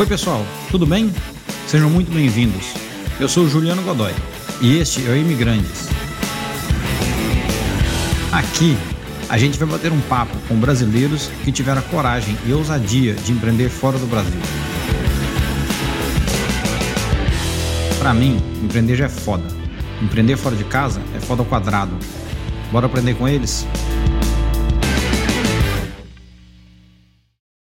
Oi, pessoal, tudo bem? Sejam muito bem-vindos. Eu sou Juliano Godoy e este é o Imigrantes. Aqui a gente vai bater um papo com brasileiros que tiveram a coragem e ousadia de empreender fora do Brasil. Para mim, empreender já é foda. Empreender fora de casa é foda ao quadrado. Bora aprender com eles?